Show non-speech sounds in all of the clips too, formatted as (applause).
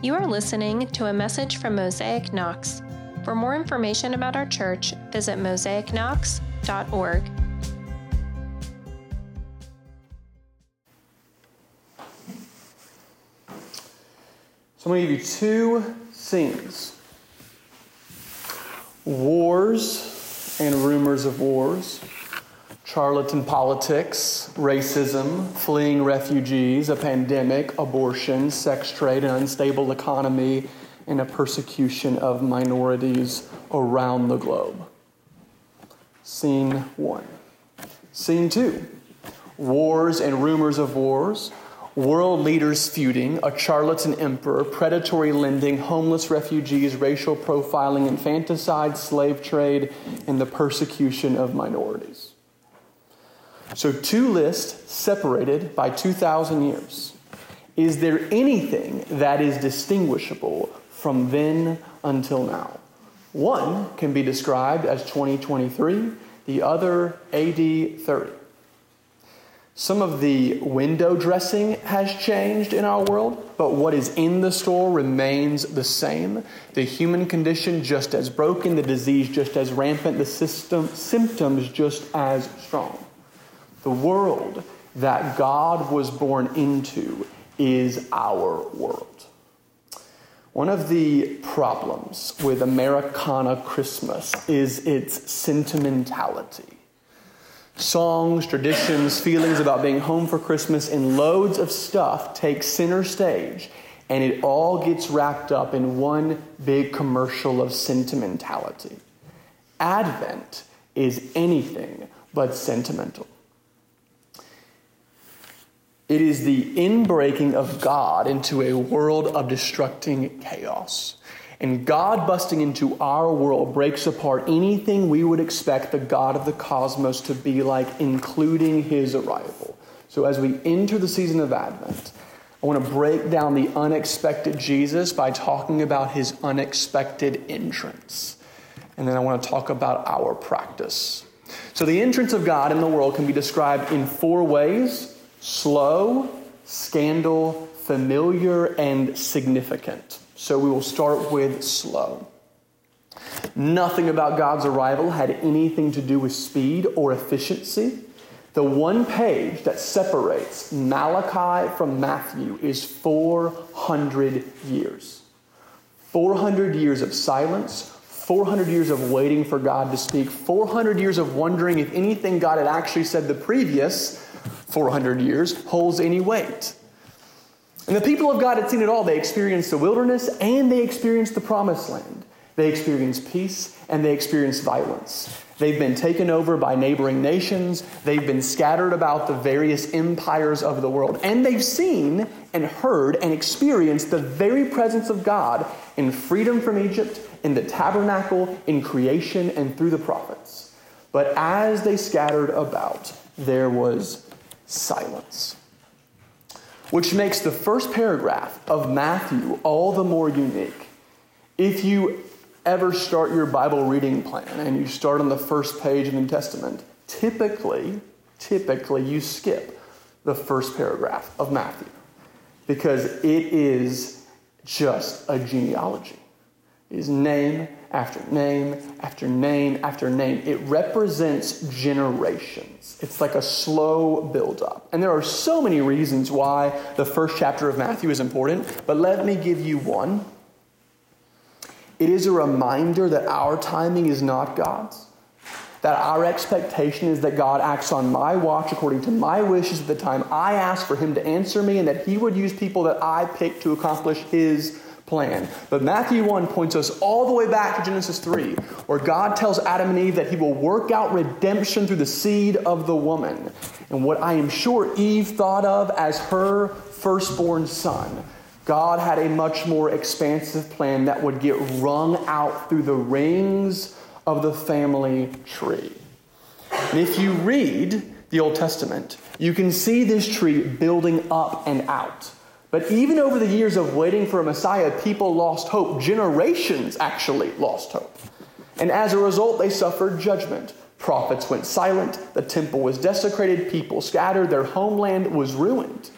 You are listening to a message from Mosaic Knox. For more information about our church, visit mosaicknox.org. So I'm going to give you two scenes wars and rumors of wars, charlatan politics, racism, fleeing refugees, a pandemic, abortion, sex trade, an unstable economy, and a persecution of minorities around the globe. Scene one. Scene two wars and rumors of wars world leaders feuding, a charlatan emperor, predatory lending, homeless refugees, racial profiling, infanticide, slave trade, and the persecution of minorities. So, two lists separated by 2,000 years. Is there anything that is distinguishable from then until now? One can be described as 2023, the other AD 30. Some of the window dressing has changed in our world, but what is in the store remains the same. The human condition just as broken, the disease just as rampant, the system, symptoms just as strong. The world that God was born into is our world. One of the problems with Americana Christmas is its sentimentality songs, traditions, feelings about being home for Christmas, and loads of stuff take center stage, and it all gets wrapped up in one big commercial of sentimentality. Advent is anything but sentimental. It is the inbreaking of God into a world of destructing chaos. And God busting into our world breaks apart anything we would expect the God of the cosmos to be like, including his arrival. So, as we enter the season of Advent, I want to break down the unexpected Jesus by talking about his unexpected entrance. And then I want to talk about our practice. So, the entrance of God in the world can be described in four ways slow, scandal, familiar, and significant. So we will start with slow. Nothing about God's arrival had anything to do with speed or efficiency. The one page that separates Malachi from Matthew is 400 years. 400 years of silence, 400 years of waiting for God to speak, 400 years of wondering if anything God had actually said the previous 400 years holds any weight. And the people of God had seen it all. They experienced the wilderness and they experienced the promised land. They experienced peace and they experienced violence. They've been taken over by neighboring nations. They've been scattered about the various empires of the world. And they've seen and heard and experienced the very presence of God in freedom from Egypt, in the tabernacle, in creation, and through the prophets. But as they scattered about, there was silence which makes the first paragraph of Matthew all the more unique. If you ever start your Bible reading plan and you start on the first page of the New Testament, typically, typically you skip the first paragraph of Matthew because it is just a genealogy. His name after name after name after name. It represents generations. It's like a slow buildup. And there are so many reasons why the first chapter of Matthew is important, but let me give you one. It is a reminder that our timing is not God's. That our expectation is that God acts on my watch according to my wishes at the time I ask for Him to answer me, and that He would use people that I pick to accomplish His plan. But Matthew 1 points us all the way back to Genesis 3, where God tells Adam and Eve that he will work out redemption through the seed of the woman. And what I am sure Eve thought of as her firstborn son, God had a much more expansive plan that would get wrung out through the rings of the family tree. And if you read the Old Testament, you can see this tree building up and out. But even over the years of waiting for a Messiah, people lost hope. Generations actually lost hope. And as a result, they suffered judgment. Prophets went silent, the temple was desecrated, people scattered, their homeland was ruined.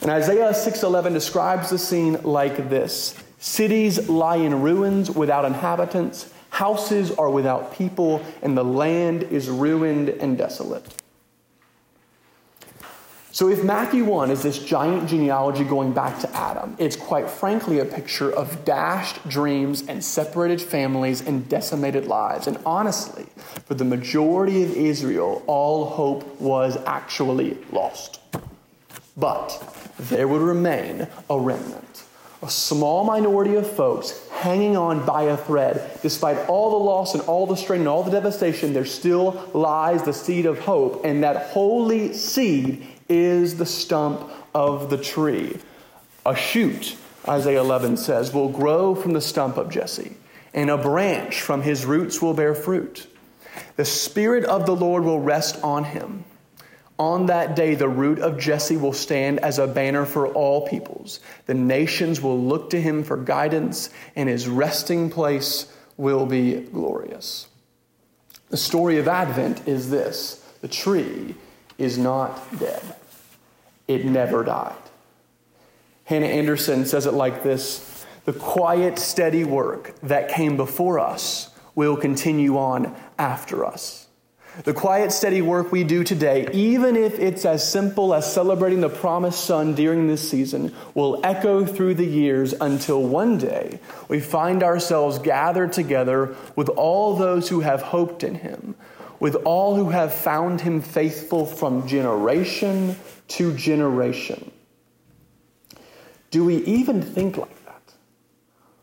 And Isaiah 6:11 describes the scene like this: Cities lie in ruins without inhabitants, houses are without people, and the land is ruined and desolate. So, if Matthew 1 is this giant genealogy going back to Adam, it's quite frankly a picture of dashed dreams and separated families and decimated lives. And honestly, for the majority of Israel, all hope was actually lost. But there would remain a remnant, a small minority of folks hanging on by a thread. Despite all the loss and all the strain and all the devastation, there still lies the seed of hope, and that holy seed is the stump of the tree. A shoot, Isaiah 11 says, will grow from the stump of Jesse, and a branch from his roots will bear fruit. The Spirit of the Lord will rest on him. On that day, the root of Jesse will stand as a banner for all peoples. The nations will look to him for guidance, and his resting place will be glorious. The story of Advent is this the tree is not dead, it never died. Hannah Anderson says it like this The quiet, steady work that came before us will continue on after us. The quiet, steady work we do today, even if it's as simple as celebrating the promised son during this season, will echo through the years until one day we find ourselves gathered together with all those who have hoped in him, with all who have found him faithful from generation to generation. Do we even think like that?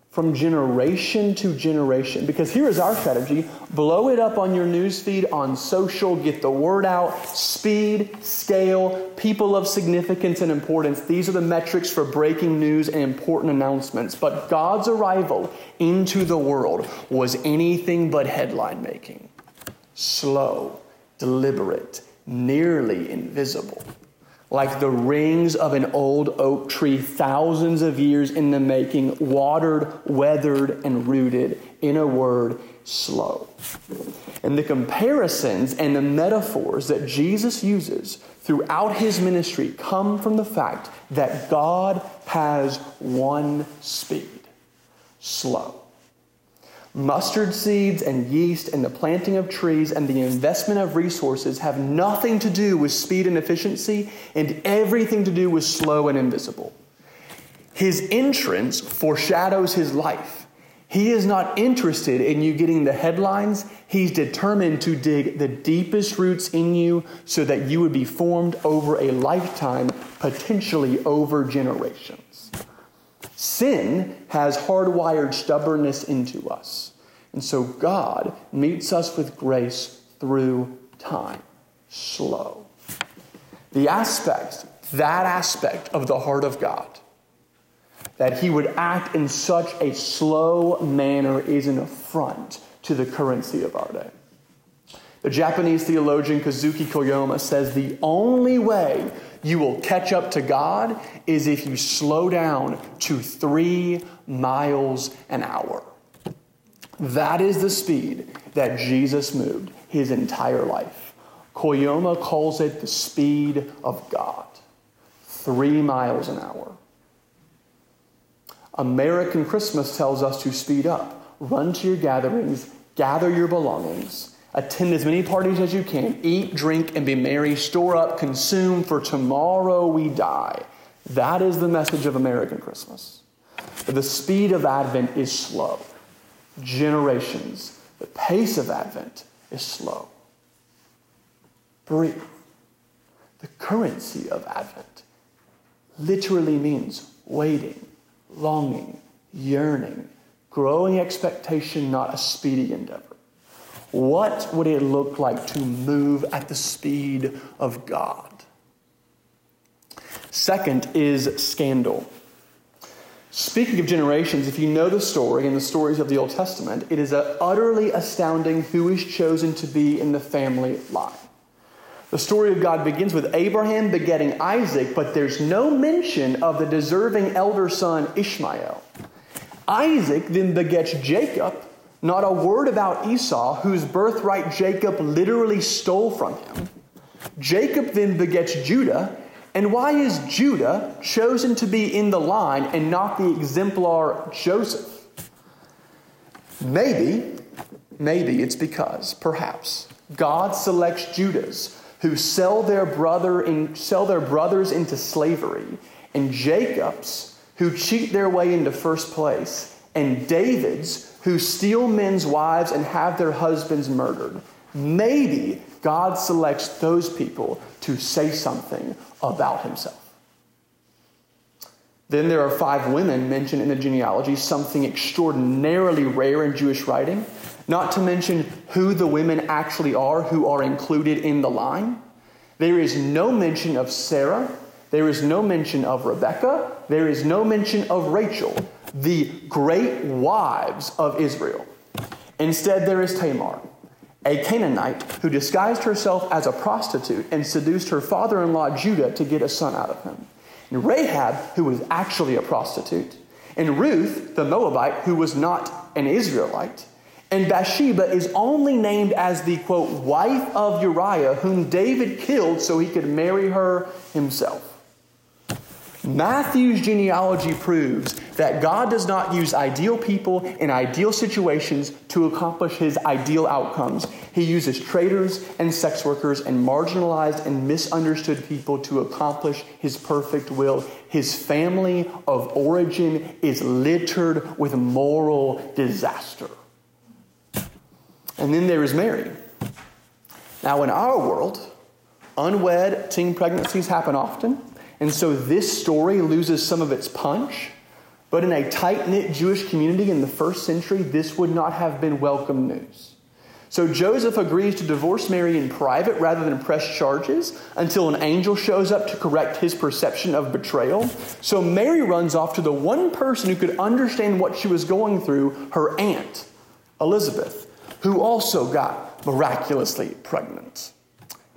From generation to generation. Because here is our strategy blow it up on your newsfeed, on social, get the word out. Speed, scale, people of significance and importance. These are the metrics for breaking news and important announcements. But God's arrival into the world was anything but headline making slow, deliberate, nearly invisible. Like the rings of an old oak tree, thousands of years in the making, watered, weathered, and rooted. In a word, slow. And the comparisons and the metaphors that Jesus uses throughout his ministry come from the fact that God has one speed slow. Mustard seeds and yeast and the planting of trees and the investment of resources have nothing to do with speed and efficiency and everything to do with slow and invisible. His entrance foreshadows his life. He is not interested in you getting the headlines. He's determined to dig the deepest roots in you so that you would be formed over a lifetime, potentially over generations. Sin has hardwired stubbornness into us. And so God meets us with grace through time, slow. The aspect, that aspect of the heart of God, that He would act in such a slow manner is an affront to the currency of our day. The Japanese theologian Kosuke Koyama says the only way you will catch up to God is if you slow down to three miles an hour. That is the speed that Jesus moved his entire life. Koyama calls it the speed of God. Three miles an hour. American Christmas tells us to speed up. Run to your gatherings, gather your belongings, Attend as many parties as you can. Eat, drink, and be merry. Store up, consume, for tomorrow we die. That is the message of American Christmas. The speed of Advent is slow. Generations. The pace of Advent is slow. Breathe. The currency of Advent literally means waiting, longing, yearning, growing expectation, not a speedy endeavor. What would it look like to move at the speed of God? Second is scandal. Speaking of generations, if you know the story and the stories of the Old Testament, it is utterly astounding who is chosen to be in the family line. The story of God begins with Abraham begetting Isaac, but there's no mention of the deserving elder son Ishmael. Isaac then begets Jacob, not a word about Esau, whose birthright Jacob literally stole from him. Jacob then begets Judah, And why is Judah chosen to be in the line and not the exemplar Joseph? Maybe, maybe it's because, perhaps, God selects Judahs who sell their brother in, sell their brothers into slavery, and Jacob's who cheat their way into first place, and David's who steal men's wives and have their husbands murdered. Maybe God selects those people to say something about himself. Then there are five women mentioned in the genealogy, something extraordinarily rare in Jewish writing, not to mention who the women actually are who are included in the line. There is no mention of Sarah. There is no mention of Rebecca. There is no mention of Rachel, the great wives of Israel. Instead, there is Tamar, a Canaanite who disguised herself as a prostitute and seduced her father in law Judah to get a son out of him and Rahab, who was actually a prostitute, and Ruth, the Moabite, who was not an Israelite. And Bathsheba is only named as the quote, wife of Uriah, whom David killed so he could marry her himself. Matthew's genealogy proves that God does not use ideal people in ideal situations to accomplish his ideal outcomes. He uses traitors and sex workers and marginalized and misunderstood people to accomplish his perfect will. His family of origin is littered with moral disaster. And then there is Mary. Now, in our world, unwed teen pregnancies happen often. And so this story loses some of its punch. But in a tight knit Jewish community in the first century, this would not have been welcome news. So Joseph agrees to divorce Mary in private rather than press charges until an angel shows up to correct his perception of betrayal. So Mary runs off to the one person who could understand what she was going through, her aunt, Elizabeth, who also got miraculously pregnant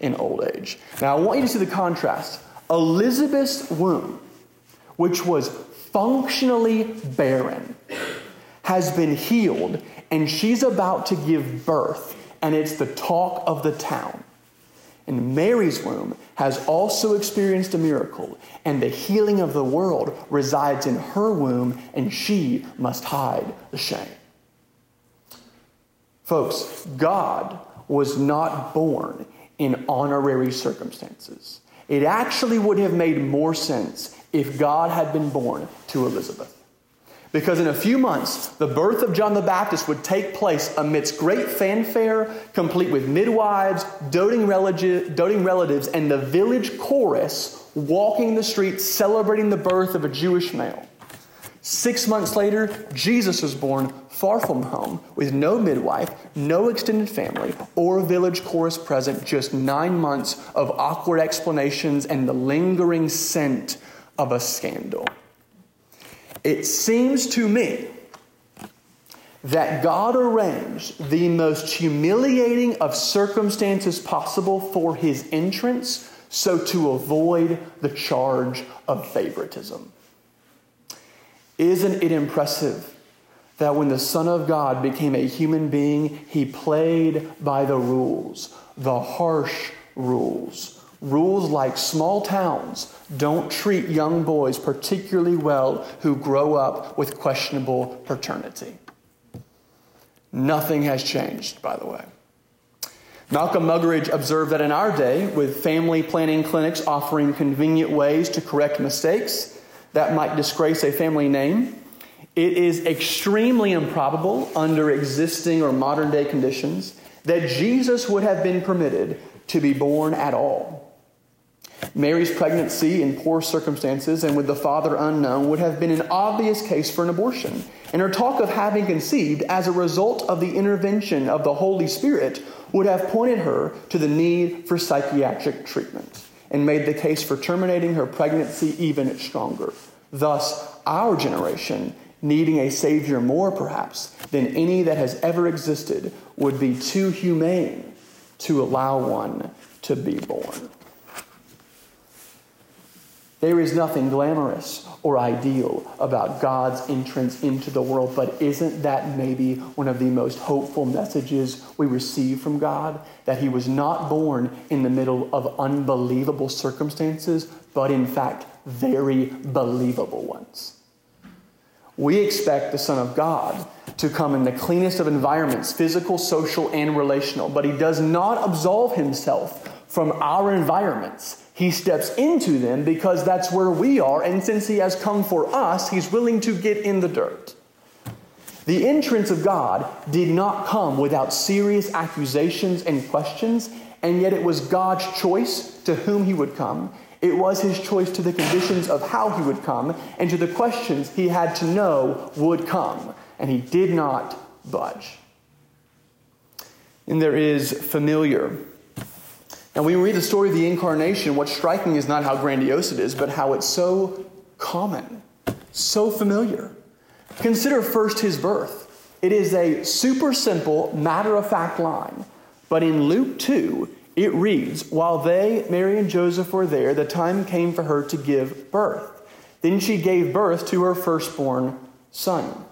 in old age. Now I want you to see the contrast Elizabeth's womb, which was functionally barren, has been healed, and she's about to give birth, and it's the talk of the town. And Mary's womb has also experienced a miracle, and the healing of the world resides in her womb, and she must hide the shame. Folks, God was not born in honorary circumstances. It actually would have made more sense if God had been born to Elizabeth. Because in a few months, the birth of John the Baptist would take place amidst great fanfare, complete with midwives, doting, doting relatives, and the village chorus walking the streets celebrating the birth of a Jewish male. Six months later, Jesus was born far from home with no midwife, no extended family, or village chorus present, just nine months of awkward explanations and the lingering scent of a scandal. It seems to me that God arranged the most humiliating of circumstances possible for his entrance so to avoid the charge of favoritism. Isn't it impressive that when the Son of God became a human being, he played by the rules, the harsh rules? Rules like small towns don't treat young boys particularly well who grow up with questionable paternity. Nothing has changed, by the way. Malcolm Muggeridge observed that in our day, with family planning clinics offering convenient ways to correct mistakes, that might disgrace a family name. It is extremely improbable under existing or modern day conditions that Jesus would have been permitted to be born at all. Mary's pregnancy in poor circumstances and with the father unknown would have been an obvious case for an abortion. And her talk of having conceived as a result of the intervention of the Holy Spirit would have pointed her to the need for psychiatric treatment and made the case for terminating her pregnancy even stronger. Thus, our generation, needing a Savior more perhaps than any that has ever existed, would be too humane to allow one to be born. There is nothing glamorous or ideal about God's entrance into the world, but isn't that maybe one of the most hopeful messages we receive from God? That He was not born in the middle of unbelievable circumstances, but in fact, very believable ones. We expect the Son of God to come in the cleanest of environments, physical, social, and relational, but he does not absolve himself from our environments. He steps into them because that's where we are, and since he has come for us, he's willing to get in the dirt. The entrance of God did not come without serious accusations and questions, and yet it was God's choice to whom he would come. It was his choice to the conditions of how he would come and to the questions he had to know would come, and he did not budge. And there is familiar. And when we read the story of the incarnation, what's striking is not how grandiose it is, but how it's so common, so familiar. Consider first his birth. It is a super simple, matter of fact line. But in Luke 2, it reads While they, Mary and Joseph, were there, the time came for her to give birth. Then she gave birth to her firstborn son.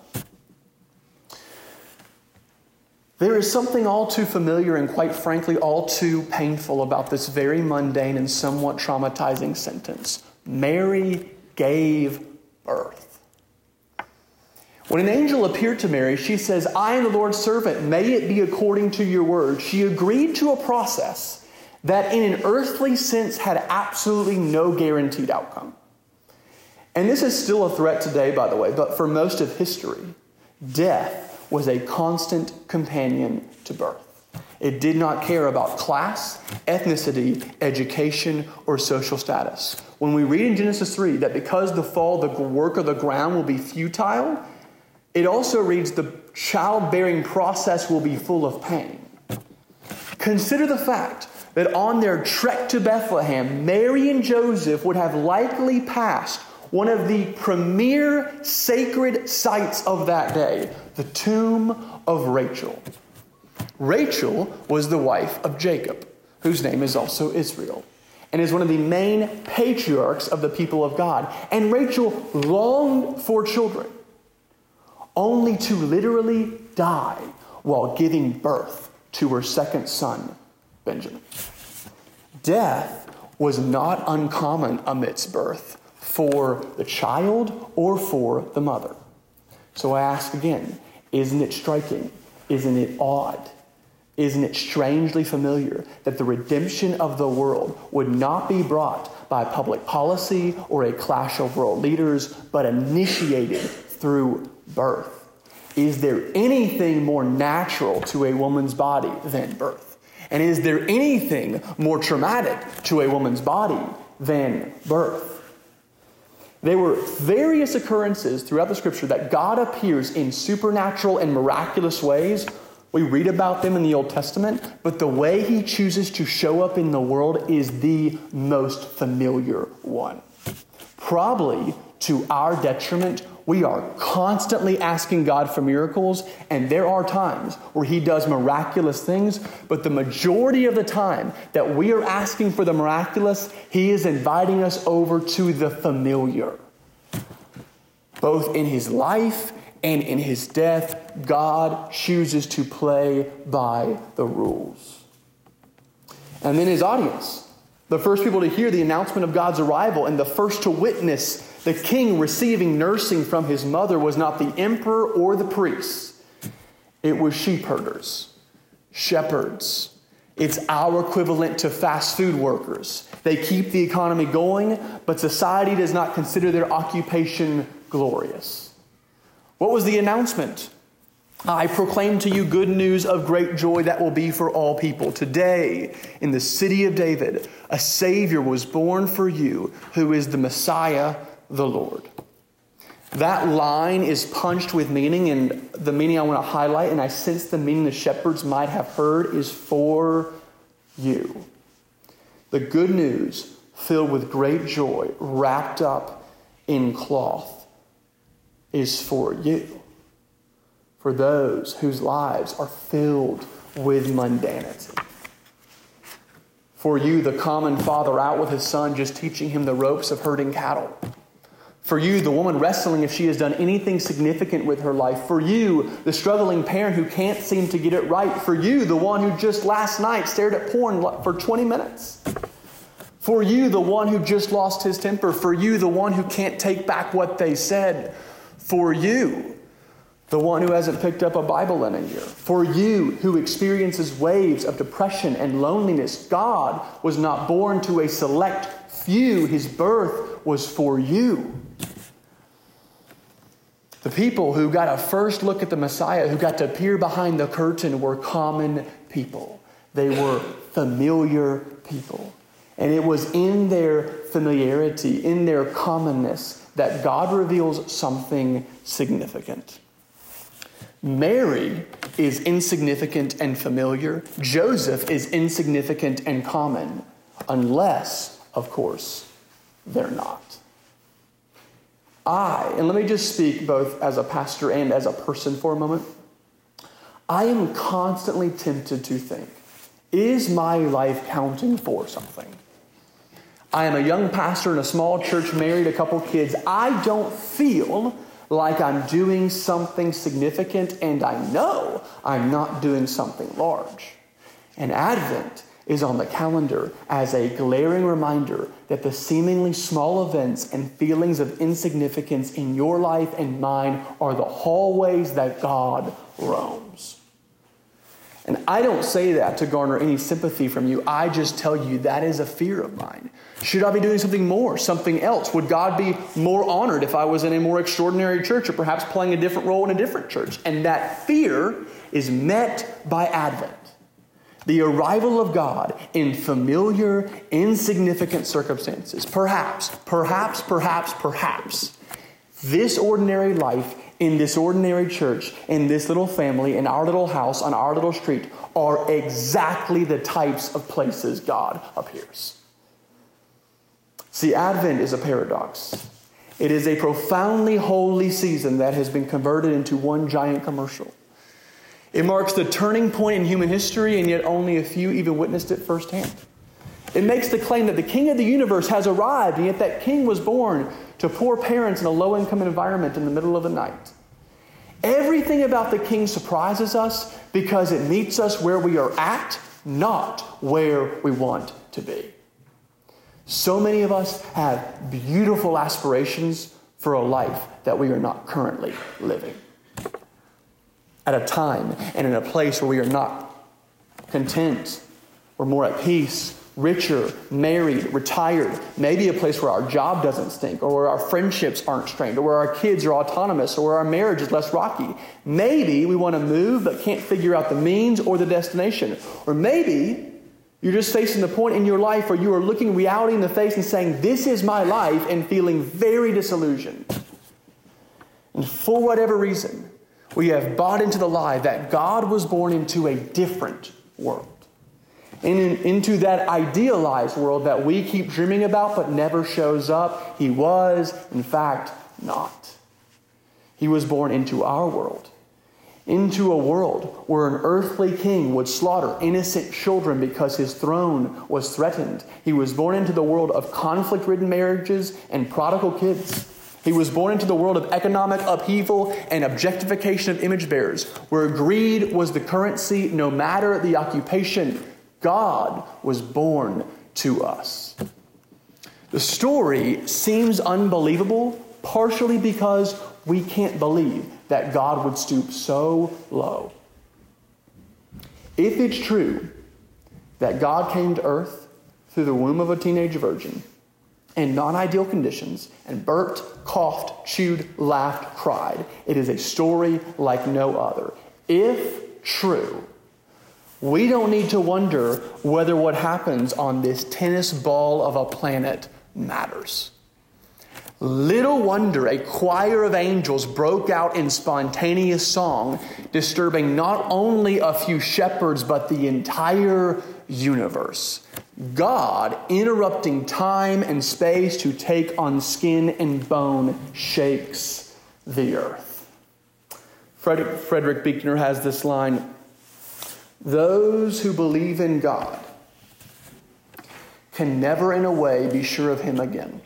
There is something all too familiar and, quite frankly, all too painful about this very mundane and somewhat traumatizing sentence Mary gave birth. When an angel appeared to Mary, she says, I am the Lord's servant. May it be according to your word. She agreed to a process that, in an earthly sense, had absolutely no guaranteed outcome. And this is still a threat today, by the way, but for most of history, death was a constant companion to birth. It did not care about class, ethnicity, education, or social status. When we read in Genesis 3 that because the fall, the work of the ground will be futile, it also reads the childbearing process will be full of pain. Consider the fact that on their trek to Bethlehem, Mary and Joseph would have likely passed one of the premier sacred sites of that day, the tomb of Rachel. Rachel was the wife of Jacob, whose name is also Israel, and is one of the main patriarchs of the people of God. And Rachel longed for children only to literally die while giving birth to her second son, Benjamin. Death was not uncommon amidst birth for the child or for the mother. So I ask again isn't it striking? Isn't it odd? Isn't it strangely familiar that the redemption of the world would not be brought by public policy or a clash of world leaders, but initiated through birth. Is there anything more natural to a woman's body than birth? And is there anything more traumatic to a woman's body than birth? There were various occurrences throughout the scripture that God appears in supernatural and miraculous ways. We read about them in the Old Testament, but the way he chooses to show up in the world is the most familiar one. Probably to our detriment, we are constantly asking God for miracles, and there are times where He does miraculous things, but the majority of the time that we are asking for the miraculous, He is inviting us over to the familiar. Both in His life and in His death, God chooses to play by the rules. And then His audience, the first people to hear the announcement of God's arrival and the first to witness the king receiving nursing from his mother was not the emperor or the priests, it was sheep herders, shepherds. It's our equivalent to fast food workers. They keep the economy going, but society does not consider their occupation glorious. What was the announcement? I proclaim to you good news of great joy that will be for all people. Today, in the city of David, a Savior was born for you, who is the Messiah, the Lord. That line is punched with meaning, and the meaning I want to highlight, and I sense the meaning the shepherds might have heard, is for you. The good news filled with great joy, wrapped up in cloth, is for you. For those whose lives are filled with mundanity. For you, the common father out with his son, just teaching him the ropes of herding cattle for you, the woman wrestling if she has done anything significant with her life. For you, the struggling parent who can't seem to get it right. For you, the one who just last night stared at porn for 20 minutes. For you, the one who just lost his temper. For you, the one who can't take back what they said. For you, the one who hasn't picked up a Bible in a year. For you, who experiences waves of depression and loneliness. God was not born to a select few, his birth was for you. The people who got a first look at the Messiah, who got to peer behind the curtain, were common people. They were familiar people. And it was in their familiarity, in their commonness, that God reveals something significant. Mary is insignificant and familiar. Joseph is insignificant and common, unless, of course, they're not. I, and let me just speak both as a pastor and as a person for a moment, I am constantly tempted to think, is my life counting for something? I am a young pastor in a small church, married, a couple kids. I don't feel like I'm doing something significant, and I know I'm not doing something large. And Advent is on the calendar as a glaring reminder that the seemingly small events and feelings of insignificance in your life and mine are the hallways that God roams. And I don't say that to garner any sympathy from you. I just tell you that is a fear of mine. Should I be doing something more, something else? Would God be more honored if I was in a more extraordinary church or perhaps playing a different role in a different church? And that fear is met by Advent. The arrival of God in familiar, insignificant circumstances. Perhaps, perhaps, perhaps, perhaps, this ordinary life in this ordinary church, in this little family, in our little house, on our little street, are exactly the types of places God appears. See, Advent is a paradox. It is a profoundly holy season that has been converted into one giant commercial. It marks the turning point in human history, and yet only a few even witnessed it firsthand. It makes the claim that the king of the universe has arrived, and yet that king was born to poor parents in a low income environment in the middle of the night. Everything about the king surprises us because it meets us where we are at, not where we want to be. So many of us have beautiful aspirations for a life that we are not currently living at a time and in a place where we are not content. We're more at peace, richer, married, retired, maybe a place where our job doesn't stink, or where our friendships aren't strained, or where our kids are autonomous, or where our marriage is less rocky. Maybe we want to move but can't figure out the means or the destination. Or maybe you're just facing the point in your life where you are looking reality in the face and saying, This is my life, and feeling very disillusioned. And for whatever reason, we have bought into the lie that God was born into a different world. In, into that idealized world that we keep dreaming about but never shows up, he was, in fact, not. He was born into our world, into a world where an earthly king would slaughter innocent children because his throne was threatened. He was born into the world of conflict ridden marriages and prodigal kids. He was born into the world of economic upheaval and objectification of image bearers, where greed was the currency no matter the occupation. God was born to us. The story seems unbelievable, partially because we can't believe that God would stoop so low. If it's true that God came to earth through the womb of a teenage virgin, in non ideal conditions and burped, coughed, chewed, laughed, cried. It is a story like no other. If true, we don't need to wonder whether what happens on this tennis ball of a planet matters. Little wonder a choir of angels broke out in spontaneous song, disturbing not only a few shepherds, but the entire universe. God interrupting time and space to take on skin and bone shakes the earth. Frederick, Frederick Buechner has this line Those who believe in God can never, in a way, be sure of Him again.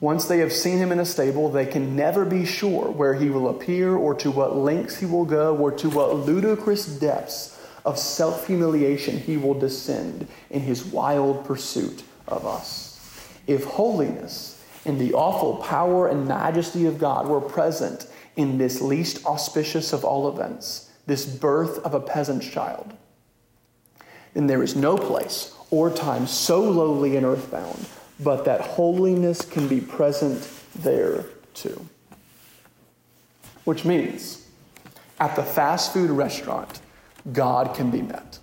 Once they have seen him in a stable, they can never be sure where he will appear or to what lengths he will go or to what ludicrous depths of self humiliation, he will descend in his wild pursuit of us. If holiness and the awful power and majesty of God were present in this least auspicious of all events, this birth of a peasant's child, then there is no place or time so lowly and earthbound, but that holiness can be present there too. Which means, at the fast food restaurant, God can be met.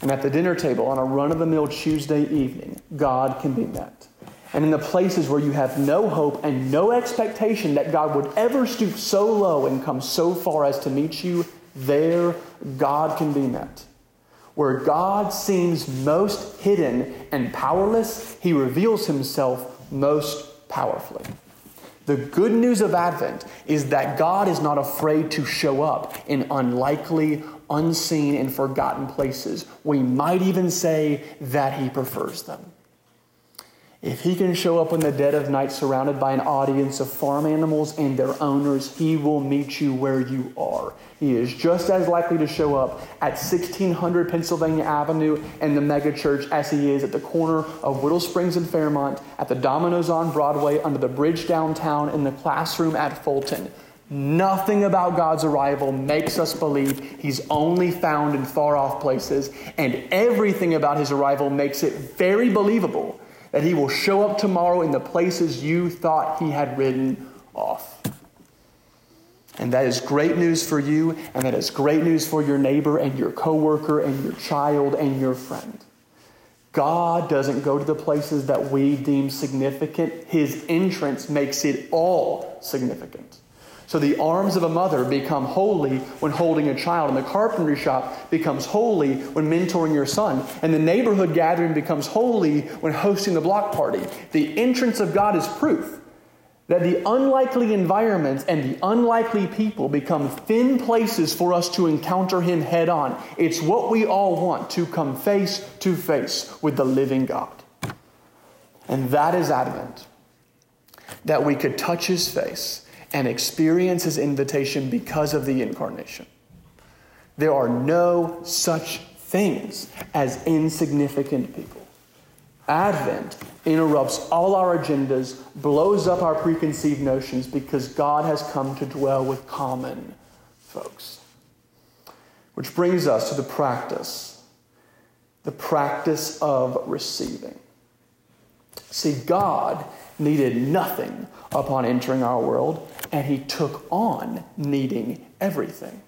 And at the dinner table on a run of the mill Tuesday evening, God can be met. And in the places where you have no hope and no expectation that God would ever stoop so low and come so far as to meet you, there God can be met. Where God seems most hidden and powerless, he reveals himself most powerfully. The good news of Advent is that God is not afraid to show up in unlikely, unseen, and forgotten places. We might even say that he prefers them. If he can show up in the dead of night surrounded by an audience of farm animals and their owners, he will meet you where you are. He is just as likely to show up at 1600 Pennsylvania Avenue and the megachurch as he is at the corner of Whittle Springs and Fairmont, at the Domino's on Broadway, under the bridge downtown, in the classroom at Fulton. Nothing about God's arrival makes us believe he's only found in far off places, and everything about his arrival makes it very believable that he will show up tomorrow in the places you thought he had ridden off. And that is great news for you, and that is great news for your neighbor and your coworker and your child and your friend. God doesn't go to the places that we deem significant. His entrance makes it all significant. So the arms of a mother become holy when holding a child, and the carpentry shop becomes holy when mentoring your son, and the neighborhood gathering becomes holy when hosting the block party. The entrance of God is proof that the unlikely environments and the unlikely people become thin places for us to encounter Him head on. It's what we all want to come face to face with the living God. And that is Advent. That we could touch His face and experience his invitation because of the incarnation. There are no such things as insignificant people. Advent interrupts all our agendas, blows up our preconceived notions because God has come to dwell with common folks. Which brings us to the practice the practice of receiving. See, God needed nothing upon entering our world, and he took on needing everything.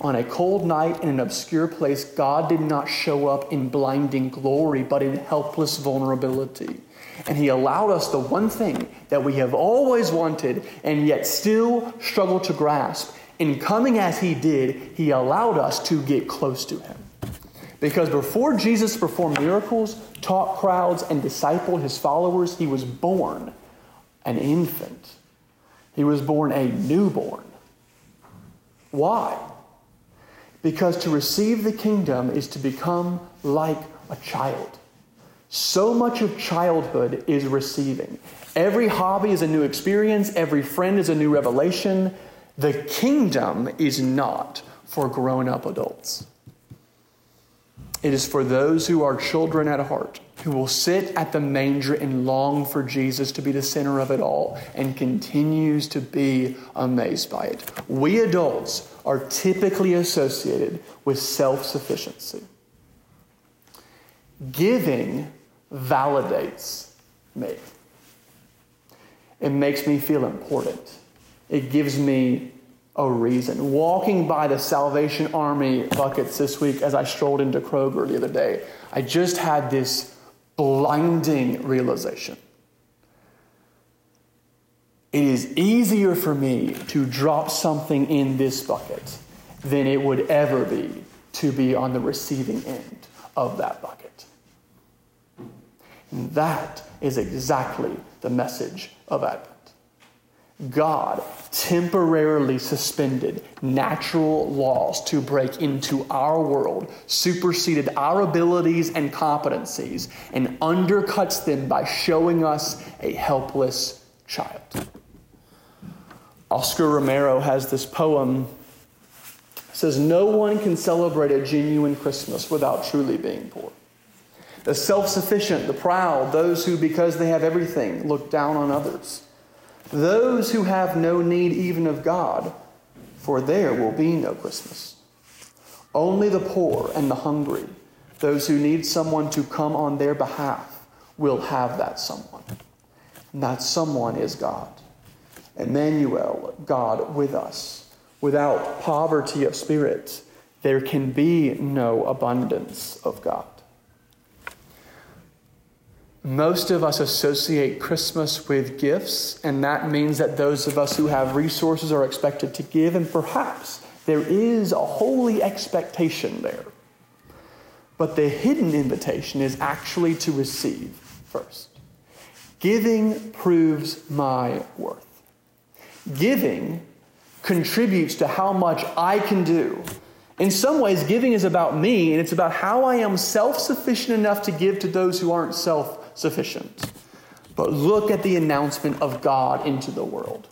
On a cold night in an obscure place, God did not show up in blinding glory, but in helpless vulnerability. And He allowed us the one thing that we have always wanted and yet still struggle to grasp. In coming as He did, He allowed us to get close to Him. Because before Jesus performed miracles, taught crowds, and discipled His followers, He was born an infant. He was born a newborn. Why? Because to receive the kingdom is to become like a child. So much of childhood is receiving. Every hobby is a new experience, every friend is a new revelation. The kingdom is not for grown up adults. It is for those who are children at heart, who will sit at the manger and long for Jesus to be the center of it all and continues to be amazed by it. We adults are typically associated with self sufficiency. Giving validates me. It makes me feel important. It gives me a reason. Walking by the Salvation Army buckets this week as I strolled into Kroger the other day, I just had this blinding realization. It is easier for me to drop something in this bucket than it would ever be to be on the receiving end of that bucket. And that is exactly the message of Advent. God temporarily suspended natural laws to break into our world, superseded our abilities and competencies, and undercuts them by showing us a helpless child. Oscar Romero has this poem says no one can celebrate a genuine Christmas without truly being poor. The self sufficient, the proud, those who, because they have everything, look down on others. Those who have no need even of God, for there will be no Christmas. Only the poor and the hungry, those who need someone to come on their behalf, will have that someone. And that someone is God. Emmanuel, God with us. Without poverty of spirit, there can be no abundance of God. Most of us associate Christmas with gifts, and that means that those of us who have resources are expected to give, and perhaps there is a holy expectation there. But the hidden invitation is actually to receive first. Giving proves my worth. Giving contributes to how much I can do. In some ways, giving is about me, and it's about how I am self sufficient enough to give to those who aren't self sufficient. But look at the announcement of God into the world.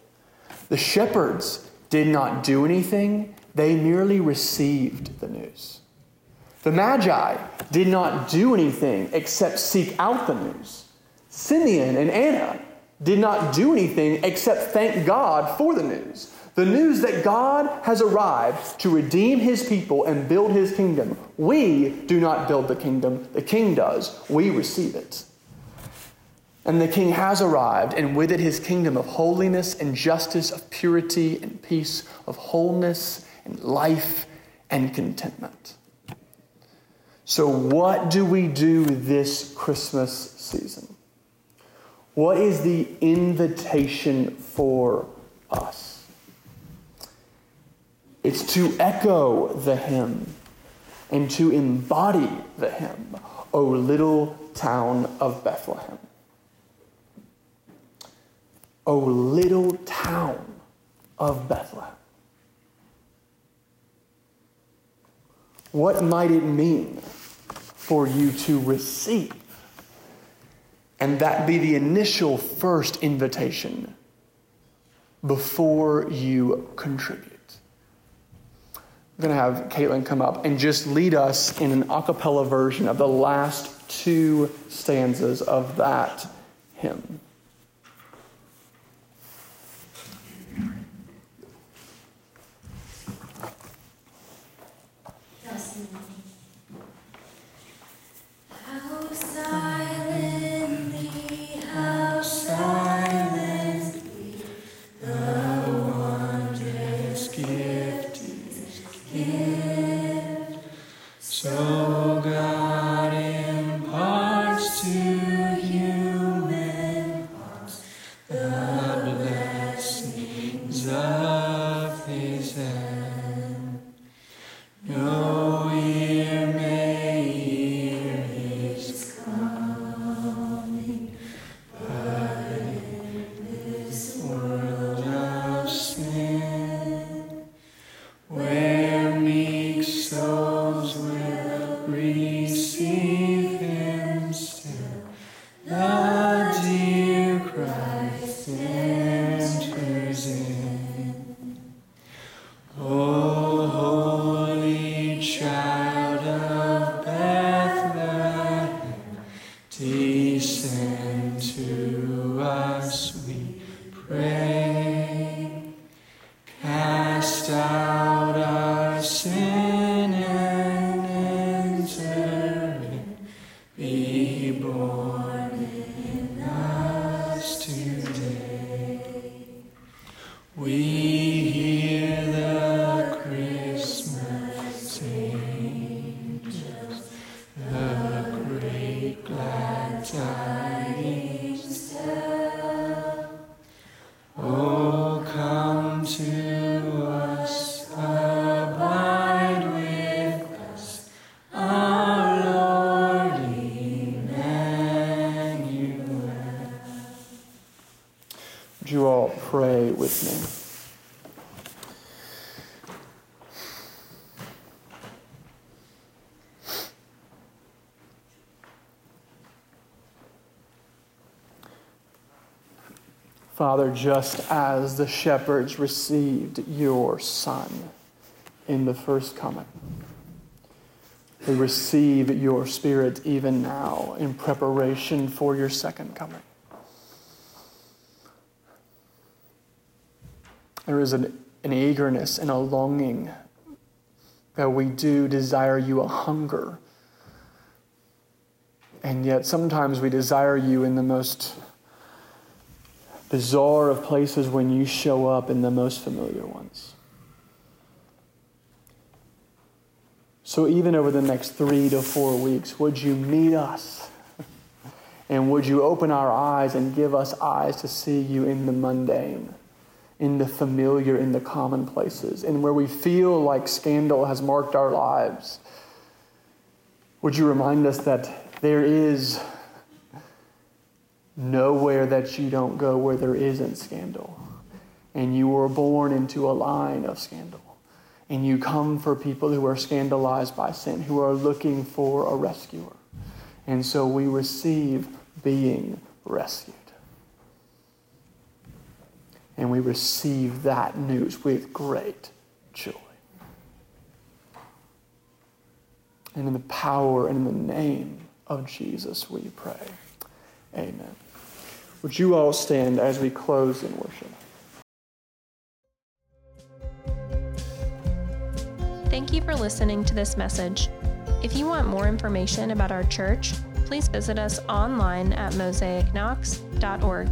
The shepherds did not do anything, they merely received the news. The Magi did not do anything except seek out the news. Simeon and Anna did not do anything except thank God for the news. The news that God has arrived to redeem his people and build his kingdom. We do not build the kingdom, the king does. We receive it. And the king has arrived, and with it his kingdom of holiness and justice, of purity and peace, of wholeness and life and contentment. So, what do we do this Christmas season? What is the invitation for us? It's to echo the hymn and to embody the hymn, O little town of Bethlehem. O little town of Bethlehem. What might it mean for you to receive? And that be the initial first invitation before you contribute. I'm going to have Caitlin come up and just lead us in an a cappella version of the last two stanzas of that hymn. Father, just as the shepherds received your Son, in the first coming. We receive your Spirit even now in preparation for your second coming. There is an, an eagerness and a longing that we do desire you, a hunger. And yet sometimes we desire you in the most bizarre of places when you show up in the most familiar ones. So, even over the next three to four weeks, would you meet us? (laughs) And would you open our eyes and give us eyes to see you in the mundane, in the familiar, in the commonplaces, and where we feel like scandal has marked our lives? Would you remind us that there is nowhere that you don't go where there isn't scandal? And you were born into a line of scandal and you come for people who are scandalized by sin, who are looking for a rescuer. And so we receive being rescued. And we receive that news with great joy. And in the power and in the name of Jesus, we pray. Amen. Would you all stand as we close in worship? Thank you for listening to this message. If you want more information about our church, please visit us online at mosaicknox.org.